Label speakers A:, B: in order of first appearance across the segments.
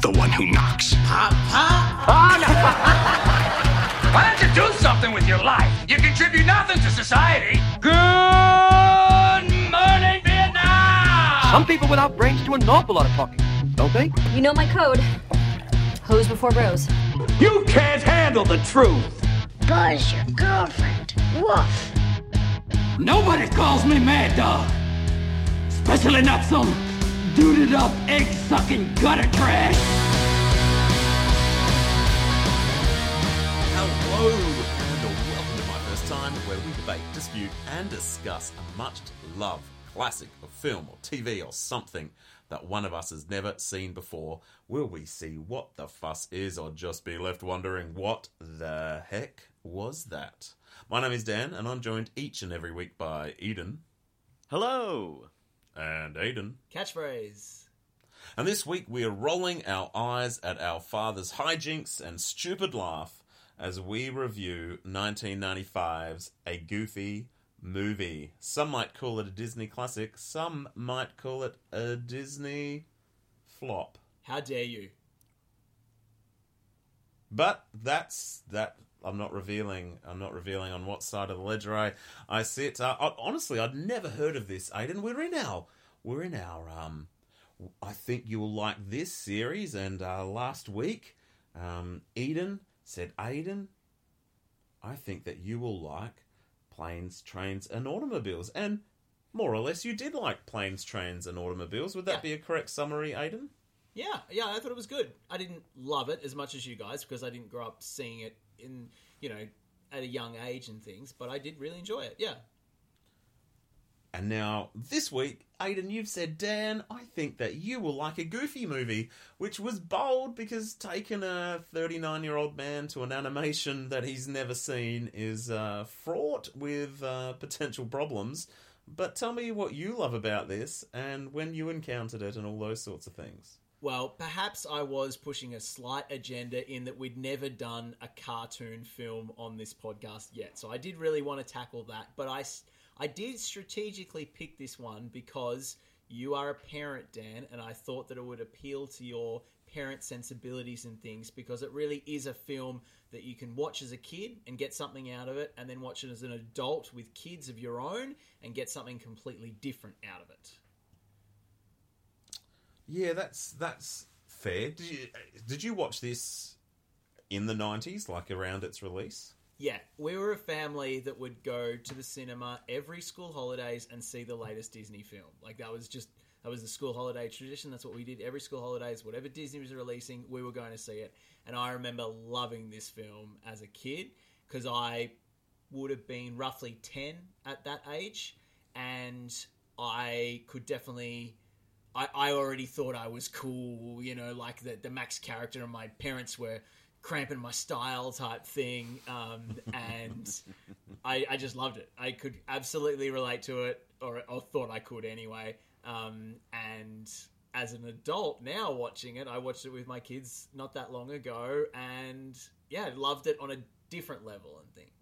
A: the one who knocks.
B: Oh, Why don't you do something with your life? You contribute nothing to society. Good morning, Vietnam!
C: Some people without brains do an awful lot of talking, don't they?
D: You know my code. Hose before bros.
B: You can't handle the truth.
E: Buzz, your girlfriend. Woof.
B: Nobody calls me Mad Dog. Especially not some duded up, egg sucking gutter trash.
F: Hello, and welcome to my first time where we debate, dispute, and discuss a much loved classic of film or TV or something that one of us has never seen before. Will we see what the fuss is or just be left wondering what the heck was that? My name is Dan, and I'm joined each and every week by Eden
G: Hello.
F: And Aiden.
G: Catchphrase.
F: And this week we are rolling our eyes at our father's hijinks and stupid laugh as we review 1995's A Goofy Movie. Some might call it a Disney classic, some might call it a Disney flop.
G: How dare you?
F: But that's that. I'm not revealing. I'm not revealing on what side of the ledger I I sit. Uh, I, honestly, I'd never heard of this, Aiden. We're in our we're in our um. I think you'll like this series. And uh, last week, um, Eden said, Aiden, I think that you will like planes, trains, and automobiles. And more or less, you did like planes, trains, and automobiles. Would that
G: Yeah.
F: be a correct summary, Aiden?
G: Yeah, yeah, I thought it was good. I didn't love it as much as you guys because I didn't grow up seeing it in, you know, at a young age and things, but I did really enjoy it. Yeah.
F: And now, this week, Aiden, you've said, Dan, I think that you will like a goofy movie, which was bold because taking a 39 year old man to an animation that he's never seen is uh, fraught with uh, potential problems. But tell me what you love about this and when you encountered it and all those sorts of things.
G: Well, perhaps I was pushing a slight agenda in that we'd never done a cartoon film on this podcast yet. So I did really want to tackle that, but I I did strategically pick this one because you are a parent, Dan, and I thought that it would appeal to your parent sensibilities and things because it really is a film that you can watch as a kid and get something out of it, and then watch it as an adult with kids of your own and get something completely different out of it.
F: Yeah, that's that's fair. Did you, did you watch this in the 90s, like around its release?
G: Yeah, we were a family that would go to the cinema every school holidays and see the latest Disney film. Like that was just that was the school holiday tradition. That's what we did every school holidays. Whatever Disney was releasing, we were going to see it. And I remember loving this film as a kid because I would have been roughly 10 at that age and I could definitely I, I already thought I was cool, you know, like the, the Max character, and my parents were cramping my style type thing. Um, and I, I just loved it. I could absolutely relate to it, or, or thought I could anyway. Um, and as an adult now watching it, I watched it with my kids not that long ago, and yeah, loved it on a different level and things.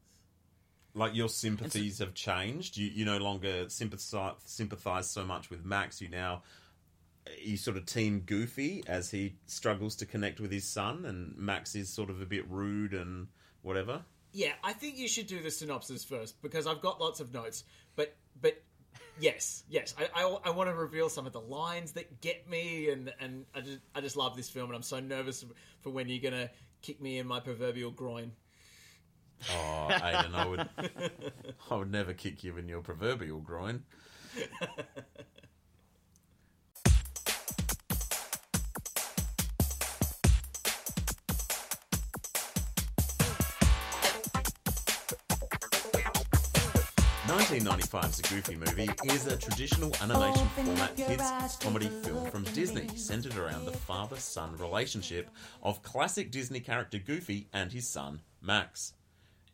F: like your sympathies have changed. You you no longer sympathize sympathize so much with Max. You now you sort of team Goofy as he struggles to connect with his son, and Max is sort of a bit rude and whatever.
G: Yeah, I think you should do the synopsis first because I've got lots of notes. But but yes, yes, I, I, I want to reveal some of the lines that get me, and and I just I just love this film, and I'm so nervous for when you're gonna kick me in my proverbial groin.
F: Oh, Aiden, I would I would never kick you in your proverbial groin. Nineteen ninety-five's A Goofy Movie is a traditional animation format kids comedy film from Disney centered around the father-son relationship of classic Disney character Goofy and his son Max.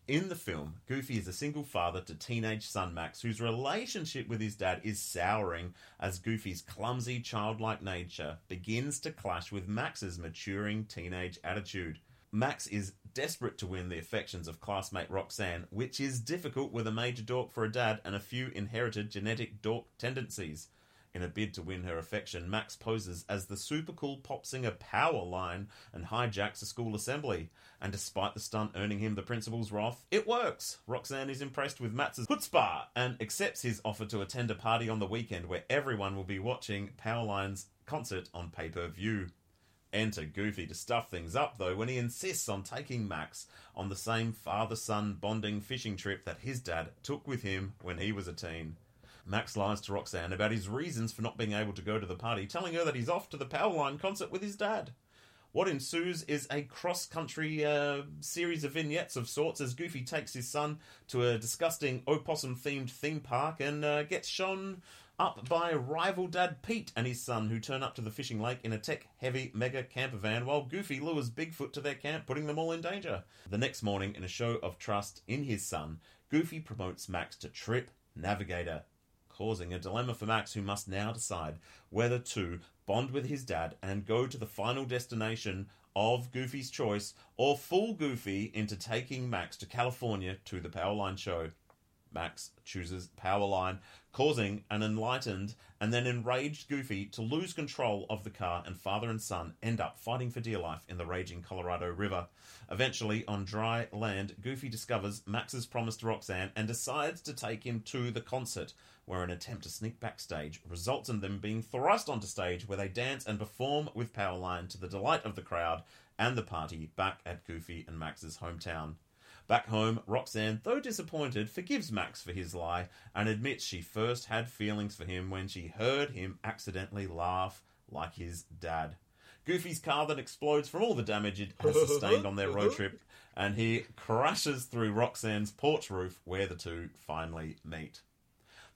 F: In the film, Goofy is a single father to teenage son Max, whose relationship with his dad is souring as Goofy's clumsy, childlike nature begins to clash with Max's maturing teenage attitude. Max is desperate to win the affections of classmate Roxanne, which is difficult with a major dork for a dad and a few inherited genetic dork tendencies. In a bid to win her affection, Max poses as the super cool pop singer Powerline and hijacks a school assembly. And despite the stunt earning him the principal's wrath, it works. Roxanne is impressed with Max's chutzpah and accepts his offer to attend a party on the weekend where everyone will be watching Powerline's concert on pay per view. Enter Goofy to stuff things up, though, when he insists on taking Max on the same father son bonding fishing trip that his dad took with him when he was a teen. Max lies to Roxanne about his reasons for not being able to go to the party, telling her that he's off to the Powerline concert with his dad. What ensues is a cross country uh, series of vignettes of sorts as Goofy takes his son to a disgusting opossum themed theme park and uh, gets shown up by rival dad Pete and his son, who turn up to the fishing lake in a tech heavy mega camper van while Goofy lures Bigfoot to their camp, putting them all in danger. The next morning, in a show of trust in his son, Goofy promotes Max to Trip Navigator, causing a dilemma for Max, who must now decide whether to bond with his dad and go to the final destination of Goofy's choice or fool Goofy into taking Max to California to the Powerline show. Max chooses Powerline, causing an enlightened and then enraged Goofy to lose control of the car, and father and son end up fighting for dear life in the raging Colorado River. Eventually, on dry land, Goofy discovers Max's promise to Roxanne and decides to take him to the concert, where an attempt to sneak backstage results in them being thrust onto stage where they dance and perform with Powerline to the delight of the crowd and the party back at Goofy and Max's hometown. Back home, Roxanne, though disappointed, forgives Max for his lie and admits she first had feelings for him when she heard him accidentally laugh like his dad. Goofy's car then explodes from all the damage it has sustained on their road trip, and he crashes through Roxanne's porch roof where the two finally meet.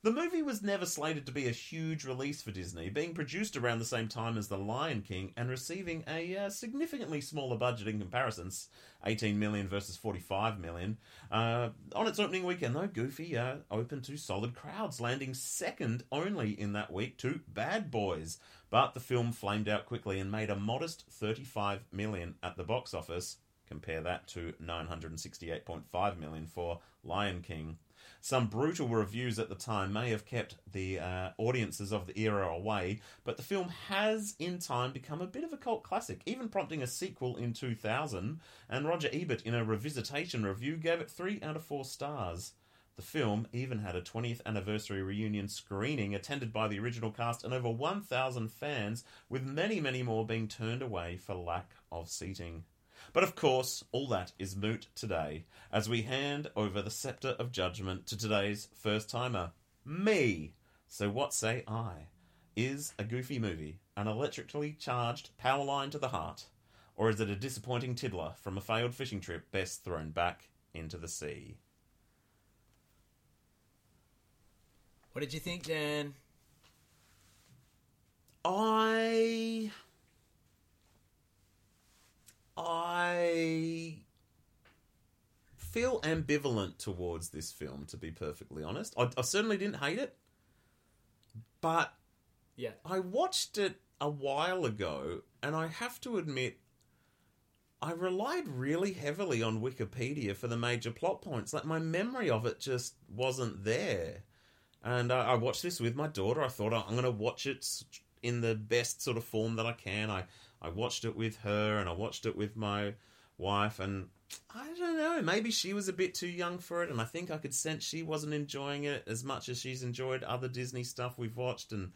F: The movie was never slated to be a huge release for Disney, being produced around the same time as The Lion King and receiving a uh, significantly smaller budget in comparisons 18 million versus 45 million. Uh, on its opening weekend, though, Goofy uh, opened to solid crowds, landing second only in that week to Bad Boys. But the film flamed out quickly and made a modest 35 million at the box office. Compare that to 968.5 million for Lion King. Some brutal reviews at the time may have kept the uh, audiences of the era away, but the film has in time become a bit of a cult classic, even prompting a sequel in 2000. And Roger Ebert, in a revisitation review, gave it 3 out of 4 stars. The film even had a 20th anniversary reunion screening attended by the original cast and over 1,000 fans, with many, many more being turned away for lack of seating. But of course, all that is moot today, as we hand over the scepter of judgment to today's first timer, me. So what say I? Is a goofy movie an electrically charged power line to the heart, or is it a disappointing tiddler from a failed fishing trip best thrown back into the sea?
G: What did you think, Dan?
F: I I feel ambivalent towards this film, to be perfectly honest. I, I certainly didn't hate it, but
G: Yeah.
F: I watched it a while ago, and I have to admit, I relied really heavily on Wikipedia for the major plot points. Like, my memory of it just wasn't there. And I, I watched this with my daughter. I thought oh, I'm going to watch it in the best sort of form that I can. I, I watched it with her, and I watched it with my wife, and I don't know. Maybe she was a bit too young for it, and I think I could sense she wasn't enjoying it as much as she's enjoyed other Disney stuff we've watched, and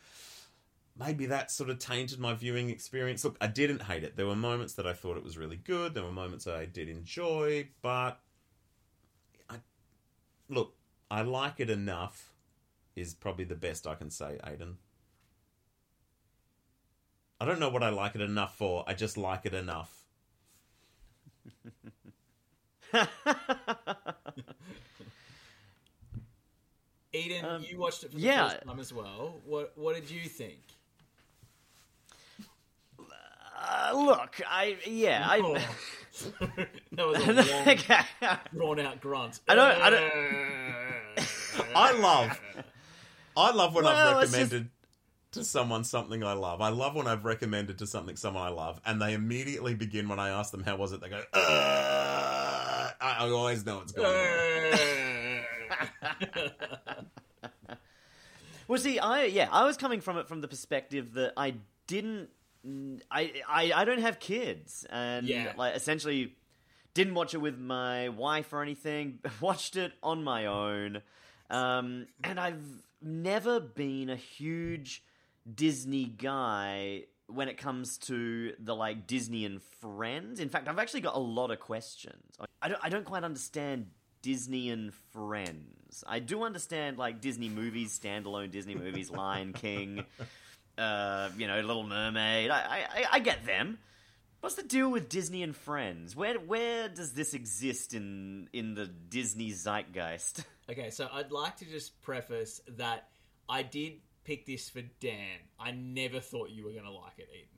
F: maybe that sort of tainted my viewing experience. Look, I didn't hate it. There were moments that I thought it was really good. There were moments I did enjoy, but I look, I like it enough. Is probably the best I can say, Aiden. I don't know what I like it enough for. I just like it enough.
G: Eden,
A: Um,
G: you watched it for the
A: yeah.
G: first time as well. What What did you think?
A: Uh, look, I yeah, I.
G: Oh. that was a long,
A: Okay.
G: drawn out grunt.
A: I don't- I
F: I love, I love when
A: Well,
F: I've recommended to someone something I love. I love when I've recommended to something someone I love, and they immediately begin when I ask them how was it. They go, uh, I, I always know it's going. on.
A: Well, see, I yeah, I was coming from it from the perspective that I didn't, I I, I don't have kids, and
G: Yeah.
A: like essentially didn't watch it with my wife or anything. Watched it on my own, um, and I've never been a huge Disney guy when it comes to the like Disney and Friends. In fact, I've actually got a lot of questions. I don't, I don't quite understand Disney and Friends. I do understand like Disney movies, standalone Disney movies, Lion King, uh, you know, Little Mermaid. I, I, I get them. What's the deal with Disney and Friends? Where where does this exist in in the Disney zeitgeist?
G: Okay, so I'd like to just preface that I did pick this for Dan. I never thought you were going to like it, Eden.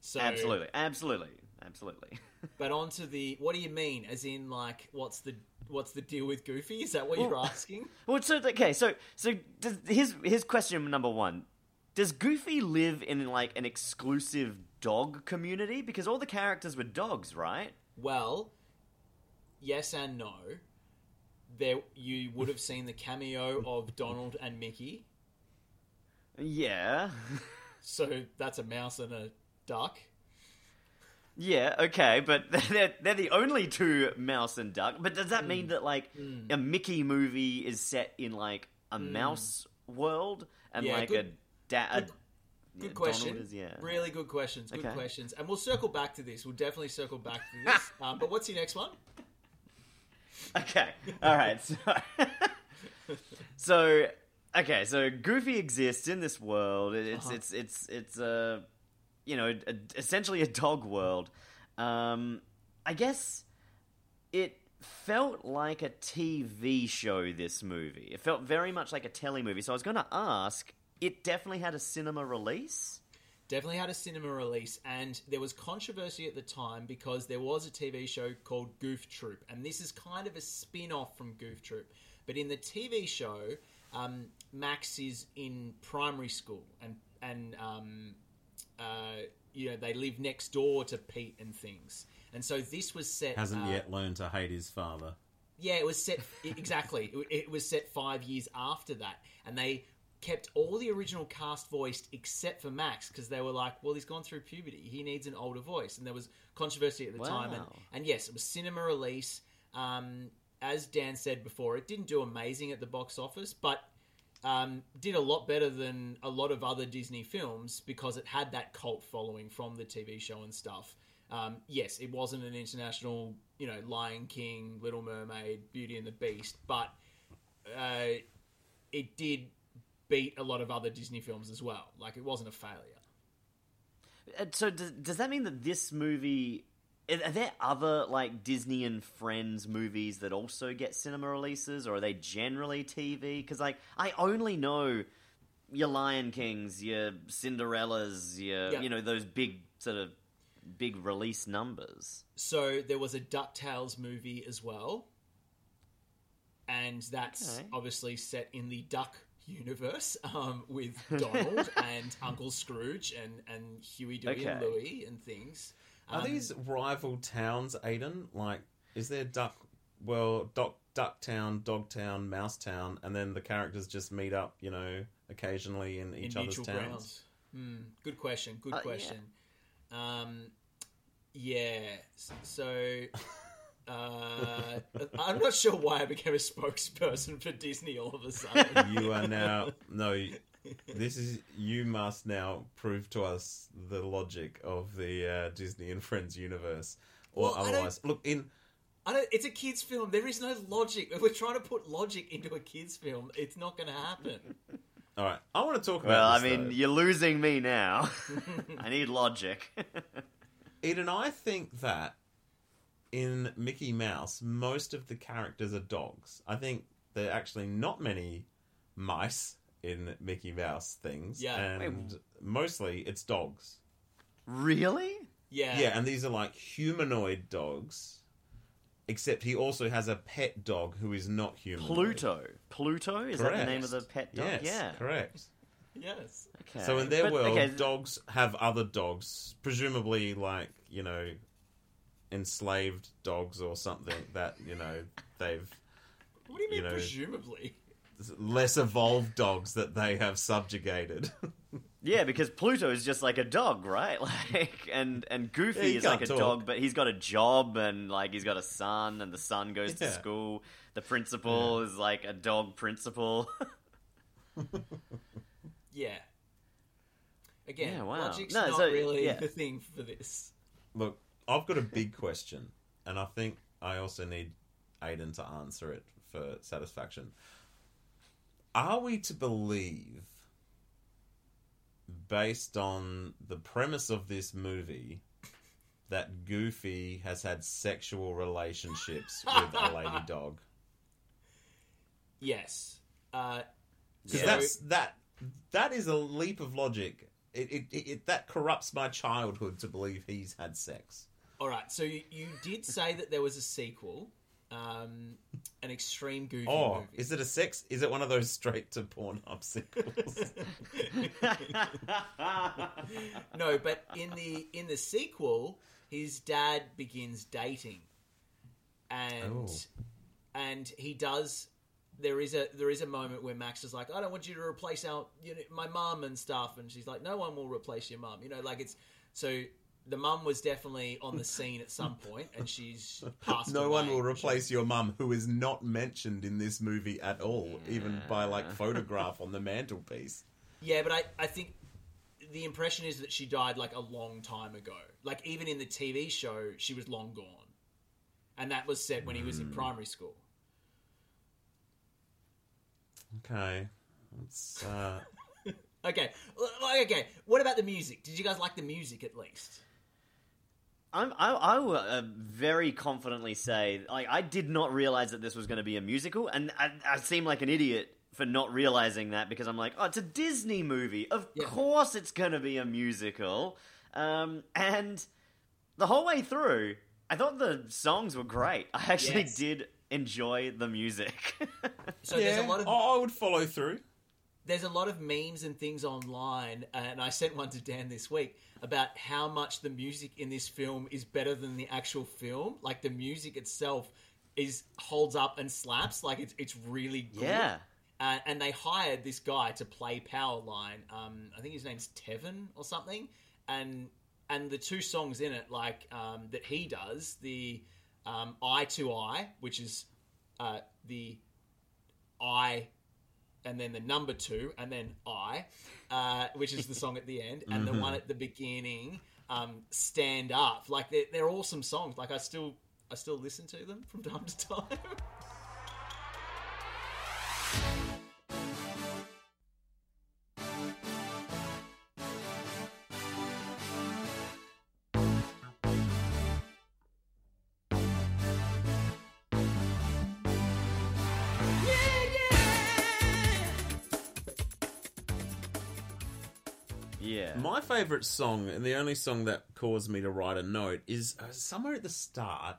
G: So,
A: absolutely, absolutely, absolutely.
G: But on to the. What do you mean? As in, like, what's the what's the deal with Goofy? Is that what you're asking?
A: Well, so okay, so so does, here's here's question number one: Does Goofy live in like an exclusive dog community? Because all the characters were dogs, right?
G: Well, yes and no. There, you would have seen the cameo of Donald and Mickey.
A: Yeah,
G: So that's a mouse and a duck.
A: yeah, okay, but they're they're the only two mouse and duck. But does that
G: Hmm.
A: mean that like a Mickey movie is set in like a mouse world and.
G: Yeah,
A: like
G: good-
A: a da- a
G: Good
A: yeah,
G: question.
A: Is, yeah.
G: Really good questions. Good
A: Okay.
G: questions. And we'll circle back to this. We'll definitely circle back to this. um, but what's your next one?
A: Okay. All right. So, so okay. So Goofy exists in this world. It's
G: Uh-huh.
A: it's it's it's a you know a, essentially a dog world. Um, I guess it felt like a TV show. This movie. It felt very much like a telly movie. So I was going to ask. It definitely had a cinema release.
G: Definitely had a cinema release, and there was controversy at the time because there was a TV show called Goof Troop, and this is kind of a spin off from Goof Troop. But in the TV show, um, Max is in primary school, and and um, uh, you know they live next door to Pete and things, and so this was set.
F: Hasn't
G: uh,
F: yet learned to hate his father.
G: Yeah, it was set exactly. It, it was set five years after that, and they kept all the original cast voiced except for Max because they were like, "Well, he's gone through puberty. He needs an older voice." And there was controversy at the time, and, and yes, it was cinema release. Um, as Dan said before, it didn't do amazing at the box office, but um, did a lot better than a lot of other Disney films because it had that cult following from the TV show and stuff. Um, yes, it wasn't an international, you know, Lion King, Little Mermaid, Beauty and the Beast, but uh, it did beat a lot of other Disney films as well. Like it wasn't a failure.
A: Uh, So does, does that mean that this movie are there other like Disney and Friends movies that also get cinema releases, or are they generally TV? Because like I only know your Lion Kings, your Cinderellas, your
G: Yeah.
A: you know those big sort of big release numbers.
G: So there was a DuckTales movie as well. And that's
A: Okay.
G: obviously set in the Duck universe um, with Donald and Uncle Scrooge and, and Huey, Dewey, and Louie and things.
F: Are
G: Um,
F: these rival towns, Aiden? Like, is there Duck, well, Duck, Ducktown, Dogtown, Mousetown, and then the characters just meet up, you know, occasionally in
G: in
F: each other's towns?
G: grounds? Hmm, good question. Good
A: Uh, yeah.
G: question. Um, yeah. So uh, I'm not sure why I became a spokesperson for Disney all of a sudden.
F: You are now no. This is you must now prove to us the logic of the uh, Disney and Friends universe, or
G: Well,
F: otherwise, look in.
G: I don't, it's a kids' film. There is no logic. If we're trying to put logic into a kids' film, it's not going to happen.
F: All right, I want to talk about.
A: Well, I mean,
F: though.
A: you're losing me now. I need logic.
F: Eden, I think that in Mickey Mouse, most of the characters are dogs. I think there are actually not many mice in Mickey Mouse things.
G: Yeah.
F: And mostly it's dogs.
A: really?
G: Yeah.
F: Yeah, and these are like humanoid dogs. Except he also has a pet dog who is not human.
A: Pluto. Pluto is that the name of the pet dog?
F: Yes,
A: yeah.
F: correct.
G: Yes.
A: Okay.
F: So in their
A: But,
F: world,
A: okay,
F: dogs have other dogs, presumably like you know, enslaved dogs or something that you know they've.
G: What do you mean,
F: You know-
G: presumably?
F: Less evolved dogs that they have subjugated.
A: Yeah, because Pluto is just like a dog, right? Like, and and Goofy
F: Yeah,
A: is like a
F: talk.
A: dog, but he's got a job and like he's got a son, and the son goes to school. The principal is like a dog principal.
G: Yeah. Again,
A: Yeah, wow.
G: logic's
A: No,
G: not
A: so,
G: really
A: yeah.
G: the thing for this.
F: Look, I've got a big question, and I think I also need Aiden to answer it for satisfaction. Are we to believe, based on the premise of this movie, that Goofy has had sexual relationships with a lady dog?
G: Yes. Uh,
F: Because
G: so-
F: that's that. That is a leap of logic. It, it, it, it that corrupts my childhood to believe he's had sex.
G: All right, so you, you did say that there was a sequel, um, an extreme Goofy
F: Oh,
G: movie.
F: is it a sex? Is it one of those straight to Pornhub sequels?
G: no, but in the in the sequel, his dad begins dating, and
F: Oh.
G: and he does. There is a there is a moment where Max is like, I don't want you to replace our you know, my mom and stuff, and she's like, No one will replace your mom." You know, like it's so. The mum was definitely on the scene at some point, and she's passed.
F: no one will replace your mum, who is not mentioned in this movie at all, even by like photograph on the mantelpiece.
G: Yeah, but I, I think the impression is that she died like a long time ago. Like even in the TV show, she was long gone, and that was set when he was in primary school.
F: Okay, uh,
G: Okay, okay. What about the music? Did you guys like the music at least?
A: I'm, I, I will uh, very confidently say, like, I did not realize that this was going to be a musical, and I, I seem like an idiot for not realizing that because I'm like, oh, it's a Disney movie. Of
G: Yeah.
A: course, it's going to be a musical. Um, and the whole way through, I thought the songs were great. I actually
G: Yes.
A: did enjoy the music.
G: So there's a lot of
F: I I would follow through.
G: There's a lot of memes and things online, and I sent one to Dan this week about how much the music in this film is better than the actual film. Like the music itself is holds up and slaps. Like it's it's really good.
A: yeah.
G: Uh, and they hired this guy to play Powerline. Um, I think his name's Tevin or something. And and the two songs in it, like um, that he does, the um, "Eye to Eye," which is uh, the I, and then the number two, and then I, uh, which is the song at the end, and the one at the beginning, um, "Stand Up." Like they're, they're awesome songs. Like I still I still listen to them from time to time.
F: favourite song, and the only song that caused me to write a note, is uh, somewhere at the start.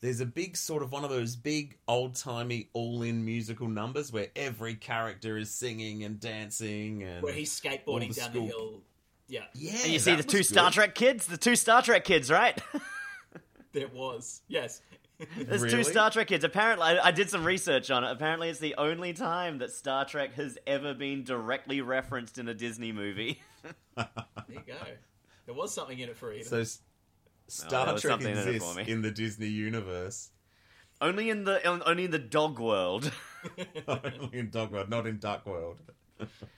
F: There's a big sort of one of those big old timey all in musical numbers where every character is singing and dancing and
G: Where he's skateboarding
F: the
G: down
F: school-
G: the hill. Yeah,
F: Yeah,
A: and you see the two
F: was
A: Star
F: good.
A: Trek kids? The two Star Trek kids, right?
G: there was. Yes.
A: There's
F: Really?
A: two Star Trek kids. Apparently, I, I did some research on it. Apparently, it's the only time that Star Trek has ever been directly referenced in a Disney movie.
G: There you go. There was something in it for Eden.
F: So Star
A: was
F: Trek
A: something in
F: exists in the Disney universe.
A: only in the only in the dog world,
F: Only in Dog World, not in Duck World.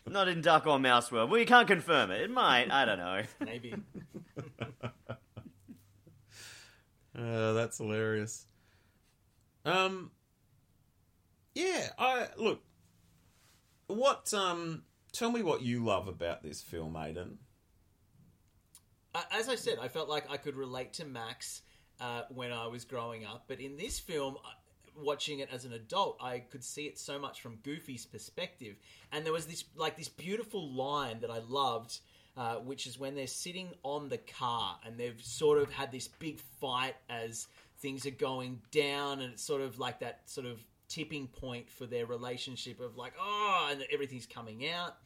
A: not in duck or mouse world. We can't confirm it. It might. I don't know.
G: Maybe.
F: Uh, that's hilarious. Um, yeah, I look. What um, tell me what you love about this film, Aiden.
G: Uh, As I said, I felt like I could relate to Max uh, when I was growing up, but in this film, uh, watching it as an adult, I could see it so much from Goofy's perspective. And there was this like this beautiful line that I loved, uh, which is when they're sitting on the car and they've sort of had this big fight as things are going down, and it's sort of like that sort of tipping point for their relationship of like, oh, and everything's coming out.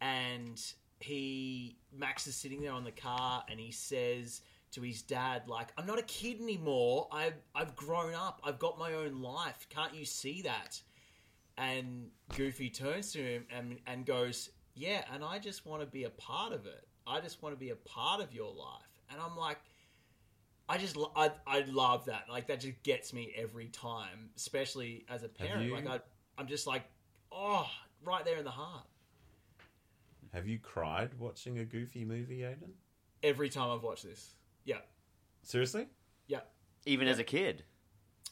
G: And he Max is sitting there on the car and he says to his dad like I'm not a kid anymore. I've I've grown up. I've got my own life. Can't you see that? And Goofy turns to him and and goes, "Yeah, and I just want to be a part of it. I just want to be a part of your life." And I'm like, I just I I love that. Like that just gets me every time, especially as a parent.
F: you-
G: Like I I'm just like, oh, right there in the heart.
F: Have you cried watching a Goofy movie, Aiden?
G: Every time I've watched this. Yeah.
F: Seriously?
G: Yeah.
A: Even as a kid.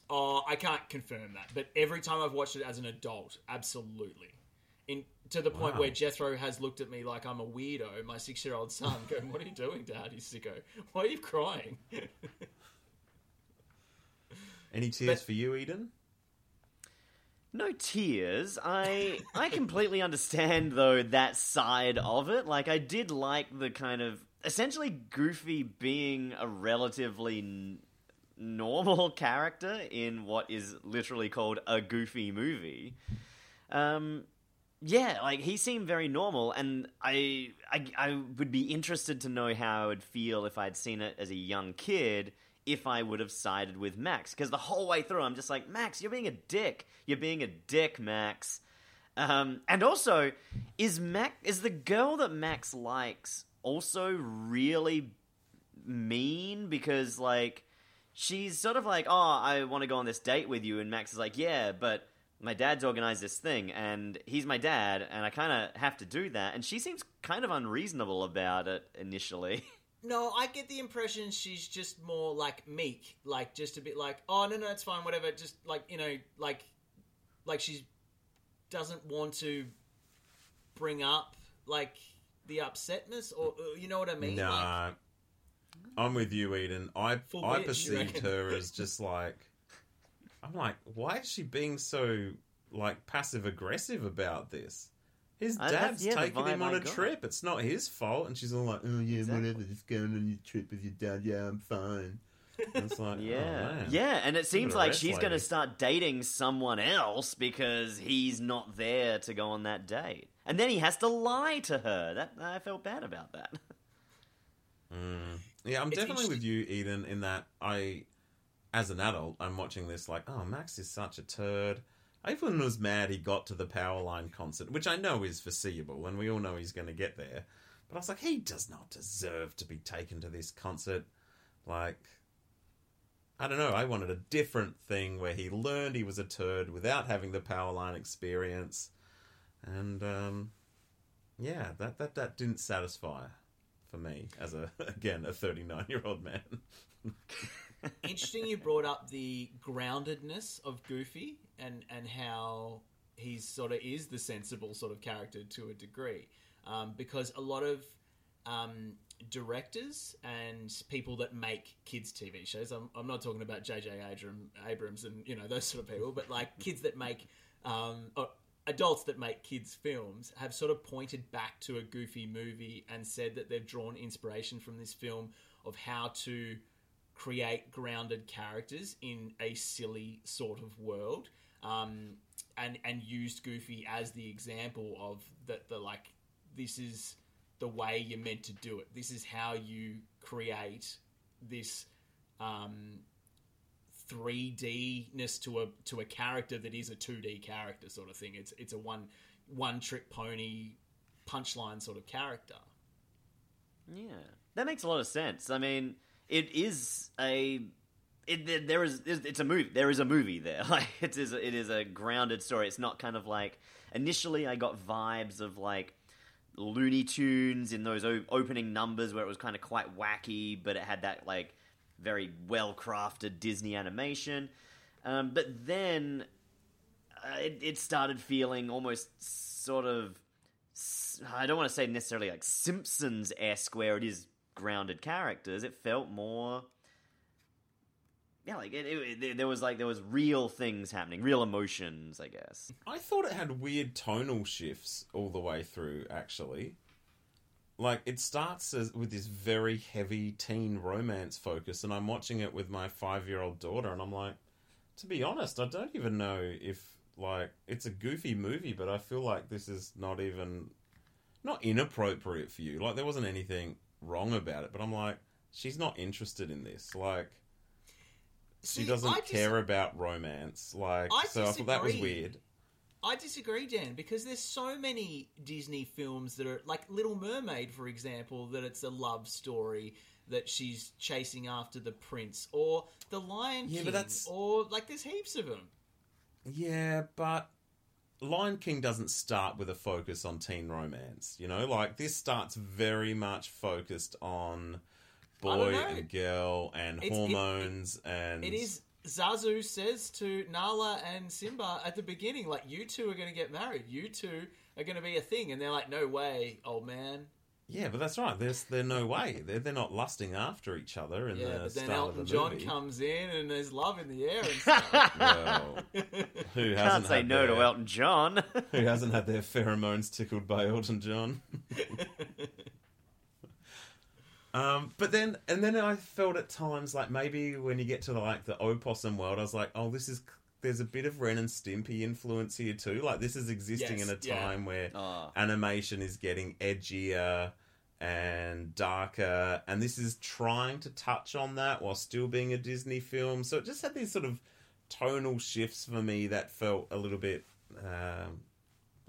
G: Oh, I can't confirm that, but every time I've watched it as an adult, absolutely. In to the point
F: Wow.
G: where Jethro has looked at me like I'm a weirdo, my six year old son, going, What are you doing, Dad? You sicko. Why are you crying?
F: Any tears
G: But-
F: for you, Eden?
A: No tears. I I completely understand though that side of it. Like I did like the kind of essentially Goofy being a relatively n- normal character in what is literally called a Goofy movie. Um yeah, like he seemed very normal, and I, I I would be interested to know how I would feel if I'd seen it as a young kid. If I would have sided with Max, because the whole way through I'm just like, Max, you're being a dick. You're being a dick, Max. Um, and also, is Max is the girl that Max likes also really mean? Because like she's sort of like, oh, I want to go on this date with you, and Max is like, yeah, but my dad's organized this thing, and he's my dad, and I kind of have to do that. And she seems kind of unreasonable about it initially.
G: No, I get the impression she's just more like meek, like just a bit like, oh no, no, it's fine, whatever. Just like you know, like, like she doesn't want to bring up like the upsetness, or uh, you know what I mean? Like,
F: Nah. I'm with you, Eden. I I
G: bitch,
F: perceived her as just like I'm like, why is she being so like passive aggressive about this? His
A: I- that's-
F: dad's
A: yeah, the
F: taking him on
A: I
F: a
A: got.
F: trip. It's not his fault. And she's all like, oh yeah,
A: Exactly.
F: whatever. Just going on your trip with your dad. Yeah, I'm fine. And it's like, oh,
A: Yeah,
F: oh, man.
A: yeah, and it seems like
F: rest
A: she's going to start dating someone else because he's not there to go on that date, and then he has to lie to her. That I felt bad about that. Mm.
F: Yeah, I'm
G: It's
F: definitely with you, Eden, in that I, as an adult, I'm watching this like, oh, Max is such a turd. Even was mad he got to the Powerline concert, which I know is foreseeable, and we all know he's going to get there. But I was like, he does not deserve to be taken to this concert. Like, I don't know. I wanted a different thing where he learned he was a turd without having the Powerline experience, and um, yeah, that that that didn't satisfy for me as a again a 39 year old man.
G: Interesting you brought up the groundedness of Goofy and and how he sort of is the sensible sort of character to a degree, um, because a lot of um, directors and people that make kids TV shows. I'm, I'm not talking about J.J. Abram, Abrams and you know those sort of people, but like kids that make um, adults that make kids films have sort of pointed back to a Goofy movie and said that they've drawn inspiration from this film of how to create grounded characters in a silly sort of world, um, and and used Goofy as the example of that the like this is the way you're meant to do it. This is how you create this um, 3D-ness to a to a character that is a 2D character sort of thing. It's it's a one one trick pony punchline sort of character.
A: Yeah, that makes a lot of sense. I mean, it is a. It, there- is it's a movie. There is a movie there. Like it is. A, it is a grounded story. It's not kind of like initially I got vibes of like Looney Tunes in those o- opening numbers where it was kind of quite wacky, but it had that like very well crafted Disney animation. Um, but then uh, it, it started feeling almost sort of I don't want to say necessarily like Simpsons esque where it is grounded characters. It felt more. Yeah, like it, it, it- there was like there was real things happening, real emotions, I guess.
F: I thought it had weird tonal shifts all the way through. Actually, like it starts as, with this very heavy teen romance focus, and I'm watching it with my five year old daughter, and I'm like, to be honest, I don't even know if like it's a goofy movie, but I feel like this is not even not inappropriate for you. Like there wasn't anything wrong about it, but I'm like, she's not interested in this. Like she doesn't
G: dis-
F: care about romance. Like
G: I
F: so, I thought that was weird.
G: I disagree, Dan, because there's so many Disney films that are like Little Mermaid, for example, that it's a love story that she's chasing after the prince, or The Lion
F: Yeah,
G: King,
F: but that's-
G: or like there's heaps of them.
F: Yeah, but Lion King doesn't start with a focus on teen romance. You know, like this starts very much focused on boy and girl and
G: It's- it-
F: hormones and
G: It is. Zazu says to Nala and Simba at the beginning, like, you two are going to get married. You two are going to be a thing. And they're like, no way, old man.
F: Yeah, but that's right. There's they're no way. They're they're not lusting after each other in
G: Yeah,
F: the
G: but then
F: start
G: Elton
F: of the
G: John
F: movie.
G: comes in and there's love in the air and stuff.
F: Well, who
A: Can't
F: hasn't
A: say
F: had
A: no
F: their,
A: to Elton John.
F: Who hasn't had their pheromones tickled by Elton John? um, but then, and then I felt at times like maybe when you get to like the opossum world, I was like, oh, this is there's a bit of Ren and Stimpy influence here too. Like this is existing
G: Yes,
F: in a
G: yeah.
F: time where
A: Oh.
F: animation is getting edgier and darker, and this is trying to touch on that while still being a Disney film. So it just had these sort of tonal shifts for me that felt a little bit. Um,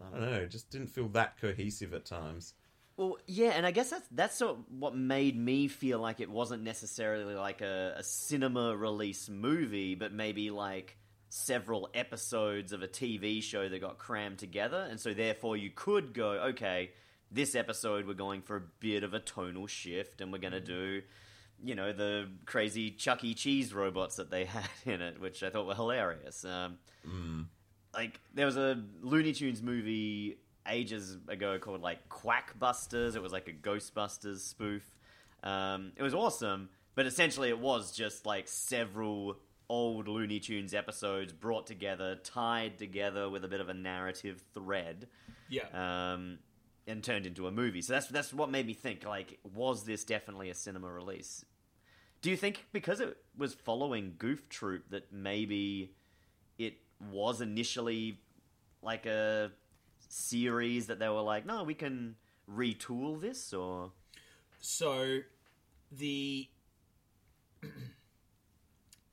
F: I don't know, just didn't feel that cohesive at times.
A: Well, yeah, and I guess that's that's sort of what made me feel like it wasn't necessarily like a, a cinema release movie, but maybe like several episodes of a TV show that got crammed together, and so therefore you could go, okay, this episode we're going for a bit of a tonal shift, and we're going to do, you know, the crazy Chuck E. Cheese robots that they had in it, which I thought were hilarious. Um, like there was a Looney Tunes movie ages ago called like Quackbusters. It was like a Ghostbusters spoof. Um, it was awesome, but essentially it was just like several old Looney Tunes episodes brought together, tied together with a bit of a narrative thread,
G: yeah.
A: um, and turned into a movie. So that's that's what made me think like, was this definitely a cinema release? Do you think because it was following Goof Troop that maybe it was initially like a series that they were like, no, we can retool this, or
G: So the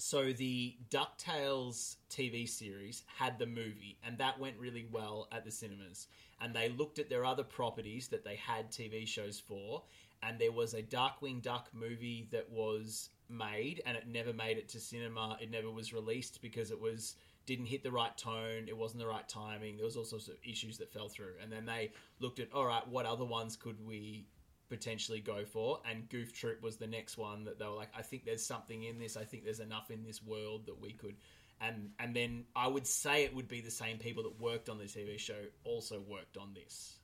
G: so the DuckTales TV series had the movie and that went really well at the cinemas. And they looked at their other properties that they had TV shows for and there was a Darkwing Duck movie that was made and it never made it to cinema. It never was released because it was didn't hit the right tone it wasn't the right timing there was all sorts of issues that fell through. And then they looked at all right what other ones could we potentially go for, and Goof Troop was the next one that they were like, I think there's something in this. I think there's enough in this world that we could. And and then I would say it would be the same people that worked on the TV show also worked on this.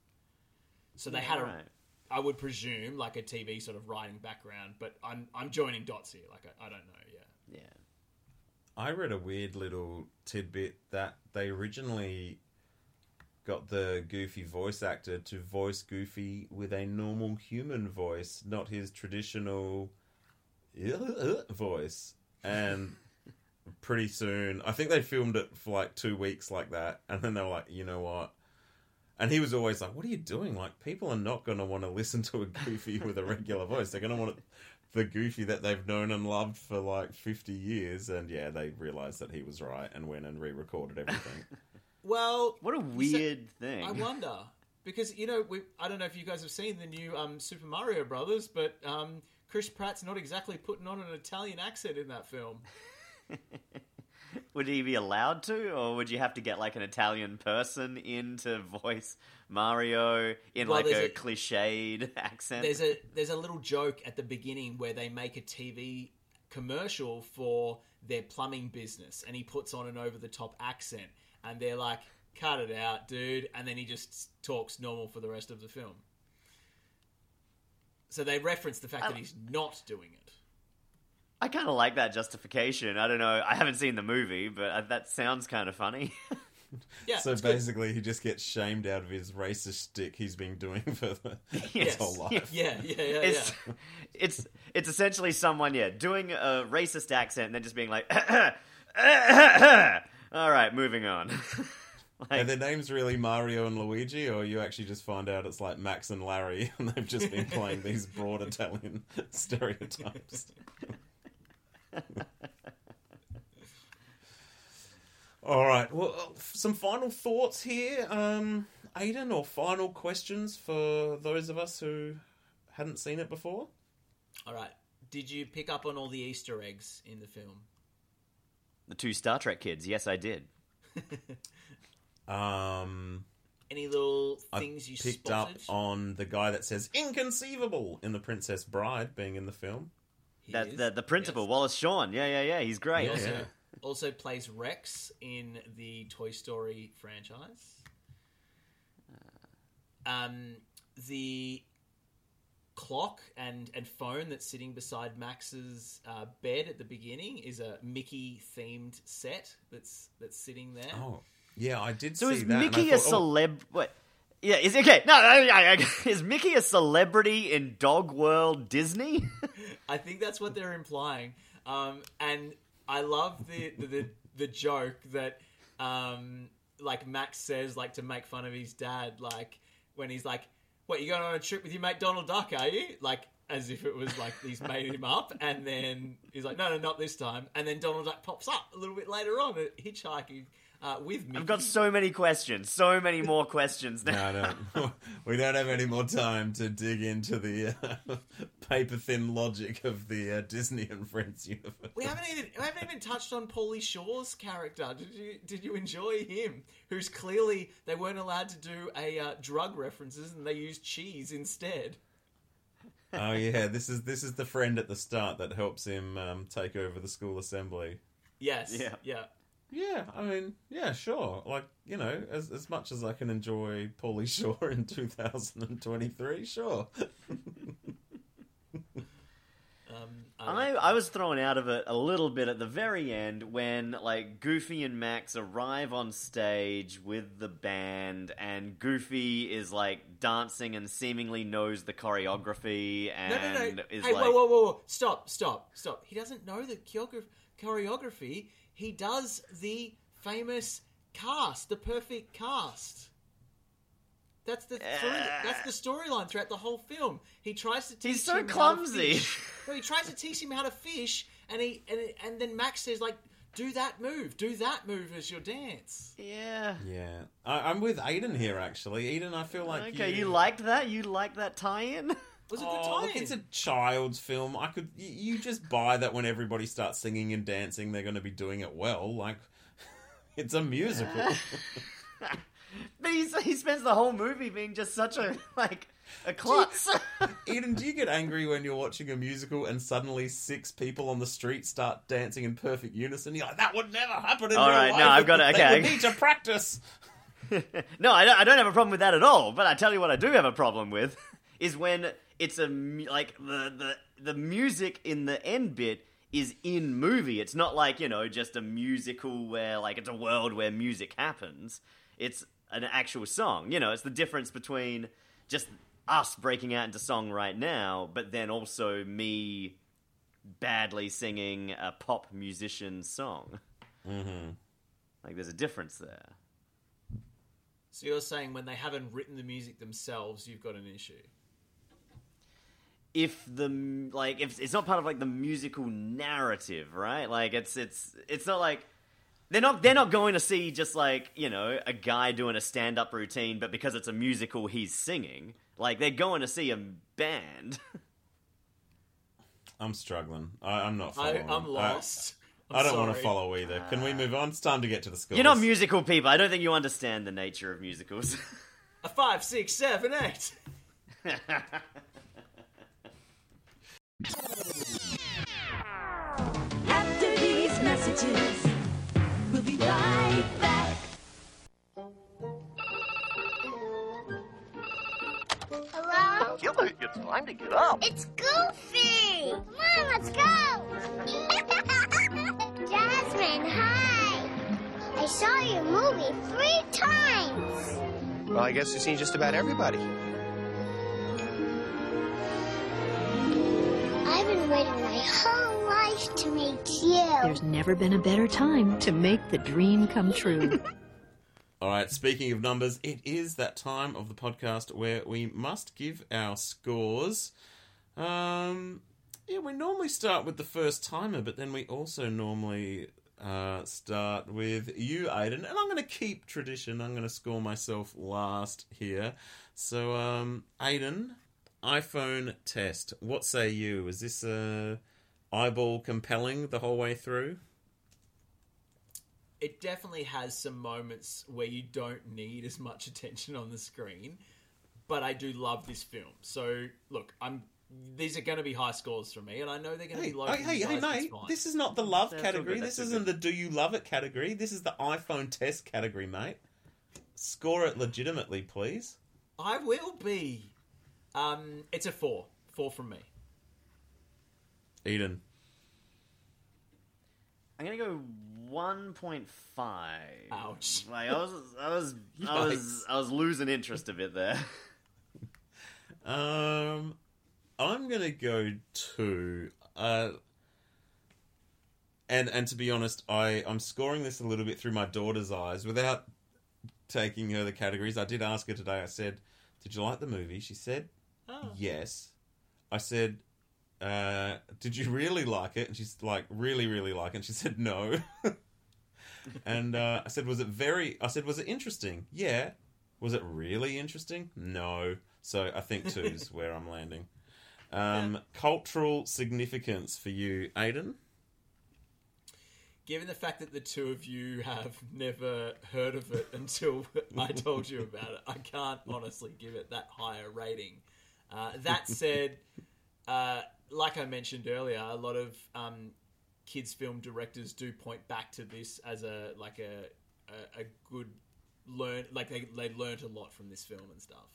G: So they had a,
A: right.
G: I would presume like a TV sort of writing background, but I'm I'm joining dots here. Like I, I don't know. Yeah.
A: yeah,
F: I read a weird little tidbit that they originally got the Goofy voice actor to voice Goofy with a normal human voice, not his traditional uh-huh, voice. And pretty soon, I think they filmed it for like two weeks like that, and then they were like, you know what? And he was always like, "What are you doing? Like, people are not going to want to listen to a Goofy with a regular voice. They're going to want the Goofy that they've known and loved for like fifty years." And yeah, they realized that he was right and went and re-recorded everything.
G: Well,
A: what a weird thing.
G: I wonder because you know we I don't know if you guys have seen the new um, Super Mario Brothers, but um, Chris Pratt's not exactly putting on an Italian accent in that film.
A: Would he be allowed to, or would you have to get like an Italian person in to voice Mario in
G: Well,
A: like a,
G: a-
A: cliched accent?
G: There's a there's a little joke at the beginning where they make a TV commercial for their plumbing business, and he puts on an over the top accent, and they're like, "Cut it out, dude," and then he just talks normal for the rest of the film. So they reference the fact that he's not doing it.
A: I kind of like that justification. I don't know. I haven't seen the movie, but uh, that sounds kind of funny.
G: Yeah,
F: so
G: it's good.
F: basically, he just gets shamed out of his racist stick he's been doing for the, his whole life.
G: Yeah, yeah, yeah,
A: it's
G: yeah.
A: it's it's essentially someone, yeah, doing a racist accent and then just being like, uh, uh, uh, "All right, moving on."
F: Are
A: like,
F: their names really Mario and Luigi, or you actually just find out it's like Max and Larry, and they've just been playing these broad Italian stereotypes? All right. Well, uh, some final thoughts here. Um, Aiden, or final questions for those of us who hadn't seen it before?
G: All right. Did you pick up on all the Easter eggs in the film?
A: The two Star Trek kids. Yes, I did.
F: Um,
G: Any little
F: I
G: things you
F: picked
G: spotted?
F: up on the guy that says "inconceivable" in The Princess Bride being in the film.
G: He
A: That
G: is.
A: the the principal
G: Yes.
A: Wallace Shawn. Yeah, yeah, yeah. He's great.
G: He also,
F: Yeah.
G: also plays Rex in the Toy Story franchise. Um, the clock and, and phone that's sitting beside Max's uh, bed at the beginning is a Mickey themed set that's that's sitting there.
F: Oh, yeah, I did
A: So
F: see
A: is
F: that. and I
A: Mickey a
F: thought, oh,
A: celeb? What? Yeah, is okay? No, is Mickey a celebrity in Dog World Disney?
G: I think that's what they're implying. Um, and I love the the, the, the joke that um, like Max says like to make fun of his dad, like when he's like, "What you going on a trip with your mate Donald Duck? Are you?" Like as if it was like he's made him up, and then he's like, "No, no, not this time." And then Donald Duck pops up a little bit later on, hitchhiking uh, with me.
A: I've got so many questions, so many more questions now.
F: No, no, we don't have any more time to dig into the uh, paper thin logic of the uh, Disney and Friends universe.
G: We haven't even we haven't even touched on Pauly Shore's character. Did you did you enjoy him? Who's clearly they weren't allowed to do a uh, drug references and they used cheese instead.
F: Oh yeah, this is this is the friend at the start that helps him um, take over the school assembly.
G: Yes.
A: Yeah.
G: Yeah.
F: Yeah, I mean, yeah, sure. Like you know, as as much as I can enjoy Pauly Shore in 2023, sure.
G: Um,
A: I, I was thrown out of it a little bit at the very end when like Goofy and Max arrive on stage with the band and Goofy is like dancing and seemingly knows the choreography
G: no,
A: and
G: no, no.
A: is
G: Hey,
A: like
G: whoa, whoa, whoa, whoa! Stop, stop, stop! He doesn't know the choreography. Choreography. He does the famous cast, the perfect cast. That's the through- that's the storyline throughout the whole film. He tries to teach
A: He's so
G: him how to
A: clumsy.
G: fish. No, he tries to teach him how to fish, and he and, and then Max says like, "Do that move, do that move as your dance."
A: yeah.
F: Yeah, I, I'm with Aiden here. Actually, Aiden, I feel like
A: Okay, you liked that? You liked that tie-in?
G: Was it
F: Oh,
G: the
F: look,
G: time?
F: it's a child's film. I could y- you just buy that when everybody starts singing and dancing, they're going to be doing it well. Like it's a musical.
A: But he's, he spends the whole movie being just such a like a klutz.
F: Eden, do you get angry when you're watching a musical and suddenly six people on the street start dancing in perfect unison? You're like, that would never happen in
A: All
F: real
A: right,
F: life.
A: no, I've got it,
F: They
A: okay.
F: would need to practice.
A: no, I don't, I don't have a problem with that at all. But I tell you what, I do have a problem with is when it's a like the the the music in the end bit is in movie. It's not like you know just a musical where like it's a world where music happens. It's an actual song. You know, it's the difference between just us breaking out into song right now, but then also me badly singing a pop musician song.
F: Mm-hmm.
A: Like there's a difference there.
G: So you're saying when they haven't written the music themselves, you've got an issue.
A: If the like if it's not part of like the musical narrative right like it's it's it's not like they're not they're not going to see just like you know a guy doing a stand-up routine but because it's a musical he's singing like they're going to see a band
F: I'm struggling. I, I'm not following.
G: I'm lost. I'm
F: I, don't want to follow either. Can we move on? It's time to get to the scores.
A: you're not musical people i don't think you understand the nature of musicals
G: A five, six, seven, eight.
H: After these messages, we'll be right back.
E: Hello?
C: Gilbert, it's time to get up.
E: It's Goofy! Come on, let's go! Jasmine, hi! I saw your movie three times!
C: Well, I guess you've seen just about everybody.
E: I've been waiting my whole life to meet you.
I: There's never been a better time to make the dream come true.
F: All right, speaking of numbers, it is that time of the podcast where we must give our scores. Um, yeah, we normally start with the first timer, but then we also normally uh, start with you, Aiden, and I'm going to keep tradition. I'm going to score myself last here. So, um, Aiden, iPhone test. What say you? Is this uh, eyeball compelling the whole way through?
G: It definitely has some moments where you don't need as much attention on the screen, but I do love this film. So, look, I'm. These are going to be high scores for me, and I know they're going to
F: Hey,
G: be low.
F: hey, hey, hey, mate! This is not the love
A: That's
F: category. This
A: that's
F: isn't the do you love it category. This is the iPhone test category, mate. Score it legitimately, please.
G: I will be. Um, it's a four. Four from me.
F: Eden.
A: I'm gonna go one point five.
G: Ouch.
A: Like I was, I was, I was, I was losing interest a bit there.
F: Um, I'm gonna go two. Uh, and and to be honest, I I'm scoring this a little bit through my daughter's eyes without taking her the categories. I did ask her today. I said, "Did you like the movie?" She said,
G: Oh.
F: "Yes." I said, uh, "Did you really like it?" And she's like, "Really, really like it." And she said, "No." and uh, I said, "Was it very?" I said, "Was it interesting?" Yeah. Was it really interesting? No. So I think two's where I'm landing. Um, cultural significance for you, Aiden.
G: Given the fact that the two of you have never heard of it until I told you about it, I can't honestly give it that higher rating. Uh, that said, uh, like I mentioned earlier, a lot of um, kids' film directors do point back to this as a like a a, a good learn like they they learned a lot from this film and stuff.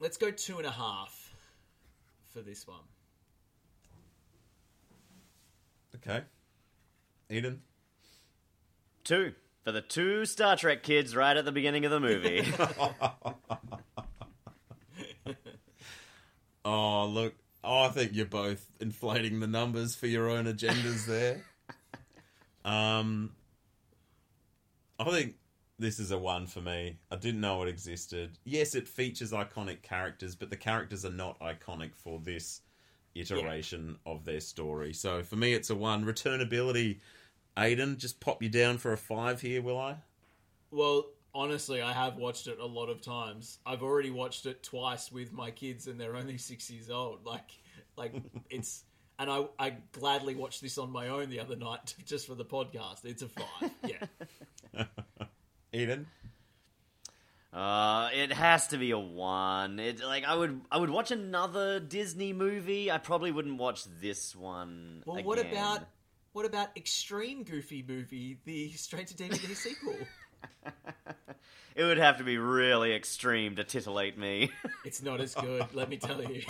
G: Let's go two and a half for this one.
F: Okay. Eden.
A: Two for the two Star Trek kids right at the beginning of the movie.
F: Oh, look. Oh, I think you're both inflating the numbers for your own agendas there. um, I think this is a one for me. I didn't know it existed. Yes, it features iconic characters, but the characters are not iconic for this iteration of their story. So for me, it's a one. Returnability, Aiden, just pop you down for a five here, will I?
G: Well, honestly, I have watched it a lot of times. I've already watched it twice with my kids, and they're only six years old. Like, like it's. And I, I gladly watched this on my own the other night just for the podcast. It's a five. Yeah.
F: Eden.
A: Uh, it has to be a one. It like I would I would watch another Disney movie. I probably wouldn't watch this one.
G: Well, what about what about Extreme Goofy Movie, the straight to DVD sequel?
A: It would have to be really extreme to titillate me.
G: It's not as good, let me tell you.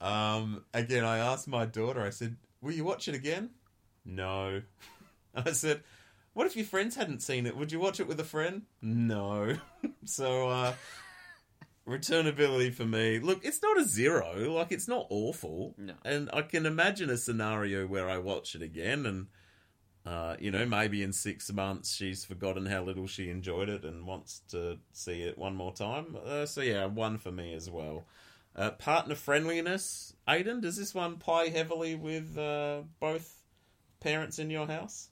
F: Um, again, I asked my daughter, I said, Will you watch it again? No. I said, What if your friends hadn't seen it? Would you watch it with a friend? No. so, uh, returnability for me. Look, it's not a zero. Like, it's not awful.
A: No.
F: And I can imagine a scenario where I watch it again and, uh, you know, maybe in six months she's forgotten how little she enjoyed it and wants to see it one more time. Uh, so, yeah, one for me as well. Uh, partner friendliness. Aiden, does this one play heavily with uh, both parents in your house?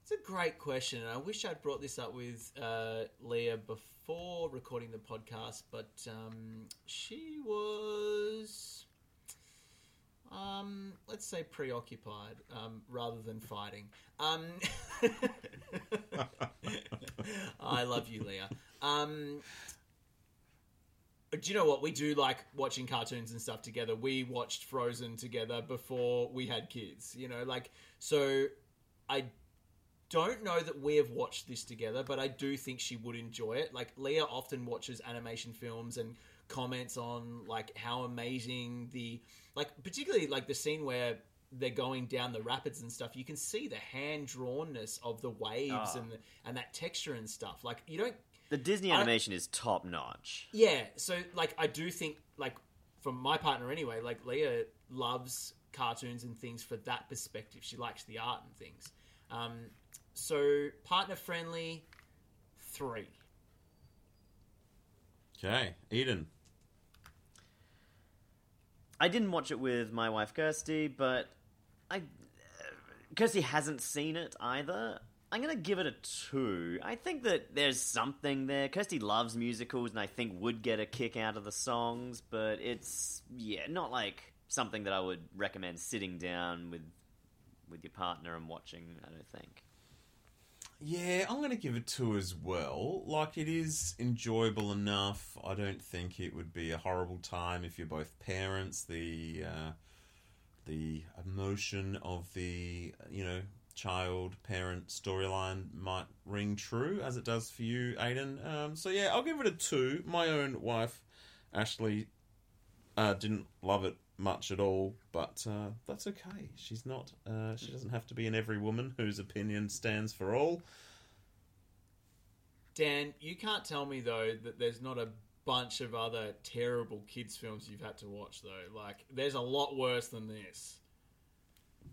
G: It's a great question, and I wish I'd brought this up with uh, Leah before recording the podcast, but um, she was, um, let's say, preoccupied um, rather than fighting. Um, I love you, Leah. Um, do you know what? We do like watching cartoons and stuff together. We watched Frozen together before we had kids, you know, like, so I don't know that we have watched this together, but I do think she would enjoy it. Like Leah often watches animation films and comments on like how amazing the like particularly like the scene where they're going down the rapids and stuff. You can see the hand drawnness of the waves
A: Ah.
G: and and that texture and stuff. Like you don't
A: the Disney animation is top notch.
G: yeah, so like I do think like from my partner anyway, like Leah loves cartoons and things for that perspective. She likes the art and things. Um, so partner friendly, three.
F: Okay, Eden.
A: I didn't watch it with my wife Kirsty, but I Kirsty hasn't seen it either. I'm gonna give it a two. I think that there's something there. Kirsty loves musicals, and I think would get a kick out of the songs, but it's yeah, not like something that I would recommend sitting down with with your partner and watching. I don't think.
F: Yeah, I'm going to give it two as well. Like, it is enjoyable enough. I don't think it would be a horrible time if you're both parents. The uh, the emotion of the you know child parent storyline might ring true as it does for you, Aiden. Um, so yeah, I'll give it a two. My own wife, Ashley, uh, didn't love it much at all, but uh, that's okay. She's not. Uh, she doesn't have to be an every woman whose opinion stands for all.
G: Dan, you can't tell me though that there's not a bunch of other terrible kids films you've had to watch though. Like, there's a lot worse than this.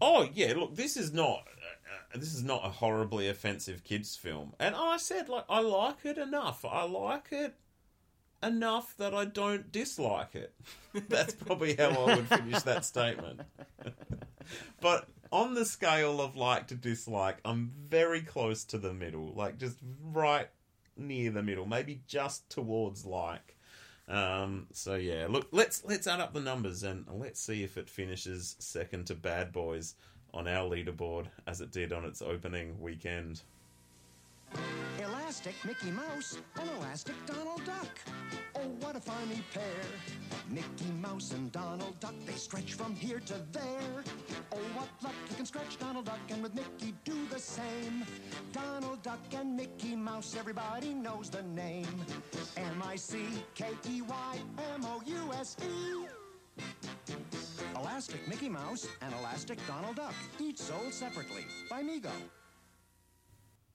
F: Oh yeah, look, this is not uh, this is not a horribly offensive kids film, and I said like I like it enough. I like it enough that I don't dislike it. That's probably how I would finish that statement. but on the scale of like to dislike, I'm very close to the middle, like just right near the middle, maybe just towards like. Um, so yeah, look, let's let's add up the numbers and let's see if it finishes second to Bad Boys on our leaderboard as it did on its opening weekend.
J: Elastic Mickey Mouse and Elastic Donald Duck. Oh, what a funny pair. Mickey Mouse and Donald Duck, they stretch from here to there. Oh, what luck, you can stretch Donald Duck and with Mickey do the same. Donald Duck and Mickey Mouse, everybody knows the name. M-I-C-K-E-Y-M-O-U-S-E. Elastic Mickey Mouse and Elastic Donald Duck, each sold separately by Mego.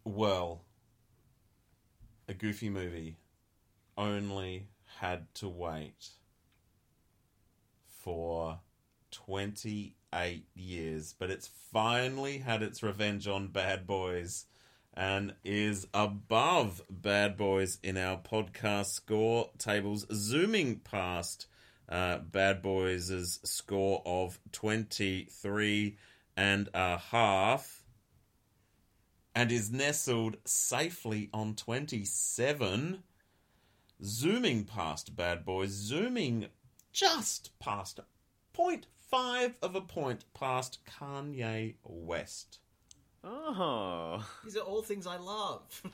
F: Well, a goofy movie only had to wait for 28 years, but it's finally had its revenge on Bad Boys and is above Bad Boys in our podcast score tables, zooming past uh, Bad Boys' score of 23 and a half and is nestled safely on 27. Zooming past Bad Boys, zooming just past 0.5 of a point past Kanye West.
A: Oh.
G: These are all things I love.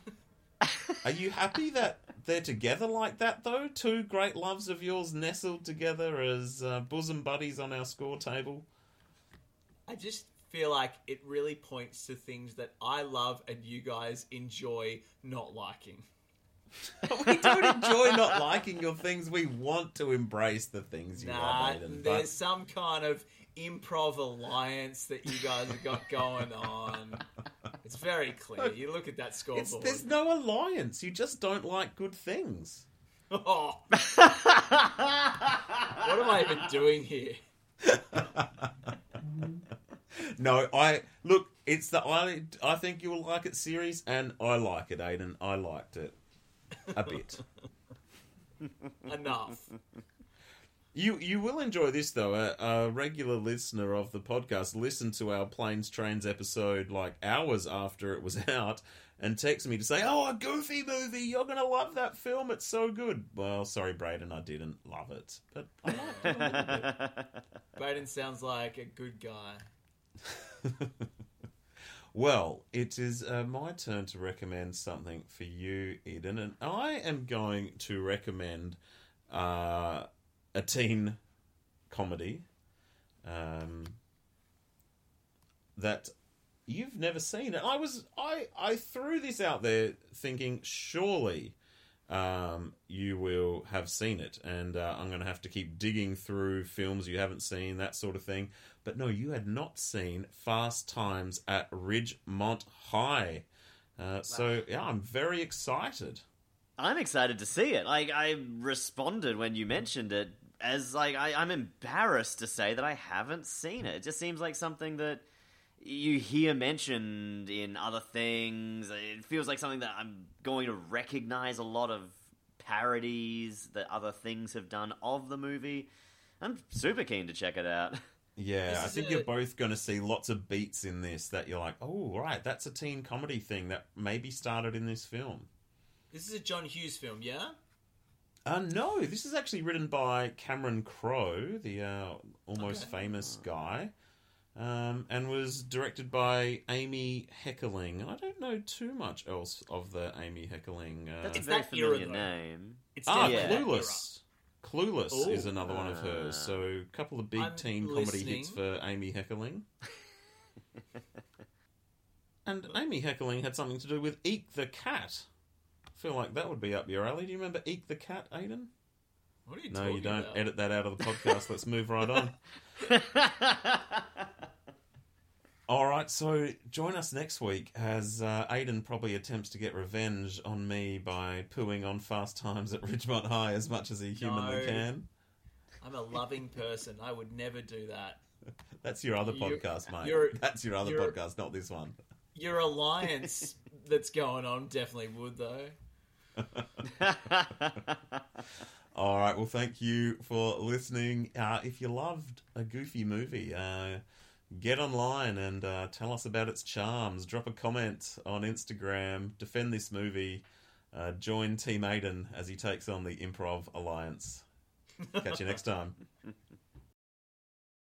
F: Are you happy that they're together like that, though? Two great loves of yours nestled together as uh, bosom buddies on our score table?
G: I just feel like it really points to things that I love and you guys enjoy not liking.
F: we don't enjoy not liking your things. We want to embrace the things you
G: Nah,
F: love, Aiden.
G: there's
F: But
G: some kind of improv alliance that you guys have got going on. It's very clear. You look at that
F: it's,
G: scoreboard.
F: there's no alliance. You just don't like good things.
G: Oh. what am I even doing here?
F: No, I look. It's the I. I think you'll like it series, and I like it, Aiden. I liked it a bit.
G: Enough.
F: You you will enjoy this though. A, a regular listener of the podcast listened to our planes trains episode like hours after it was out, and texted me to say, "Oh, a goofy movie! You're gonna love that film. It's so good." Well, sorry, Braden, I didn't love it, but I liked it a little bit.
G: Braden sounds like a good guy.
F: Well, it is uh, my turn to recommend something for you, Eden, and I am going to recommend uh, a teen comedy um, that you've never seen. And I was I I threw this out there thinking surely um, you will have seen it, and uh, I'm going to have to keep digging through films you haven't seen, that sort of thing. But no, you had not seen Fast Times at Ridgemont High. Uh, so yeah, I'm very excited.
A: I'm excited to see it. Like I responded when you mentioned it as like I, I'm embarrassed to say that I haven't seen it. It just seems like something that you hear mentioned in other things. It feels like something that I'm going to recognize a lot of parodies that other things have done of the movie. I'm super keen to check it out.
F: Yeah,
G: This
F: I think
G: a-
F: you're both going to see lots of beats in this that you're like, oh, right, that's a teen comedy thing that maybe started in this film.
G: This is a John Hughes film, yeah?
F: Uh, no, this is actually written by Cameron Crowe, the uh, almost
G: Okay.
F: famous guy, um, and was directed by Amy Heckerling. I don't know too much else of the Amy Heckerling. Uh,
A: That's a very
G: that era,
A: familiar
G: though.
A: name.
G: It's
F: ah,
G: definitely that
F: Clueless. Clueless
G: Ooh.
F: is another one of hers. So a couple of big
G: I'm
F: teen comedy hits for Amy Heckerling. and Amy Heckerling had something to do with Eek the Cat. I feel like that would be up your alley. Do you remember Eek the Cat, Aiden?
G: What are you
F: No,
G: talking
F: you don't.
G: about?
F: Edit that out of the podcast. Let's move right on. All right, so join us next week as uh, Aiden probably attempts to get revenge on me by pooing on Fast Times at Ridgemont High as much as he humanly
G: No.
F: can.
G: I'm a loving person. I would never do that.
F: That's your other
G: You're-
F: podcast, mate. That's your other podcast, not this one.
G: Your alliance that's going on definitely would, though.
F: All right, well, thank you for listening. Uh, if you loved a goofy movie, uh, get online and uh, tell us about its charms. Drop a comment on Instagram. Defend this movie. Uh, join Team Aiden as he takes on the Improv Alliance. Catch you next time.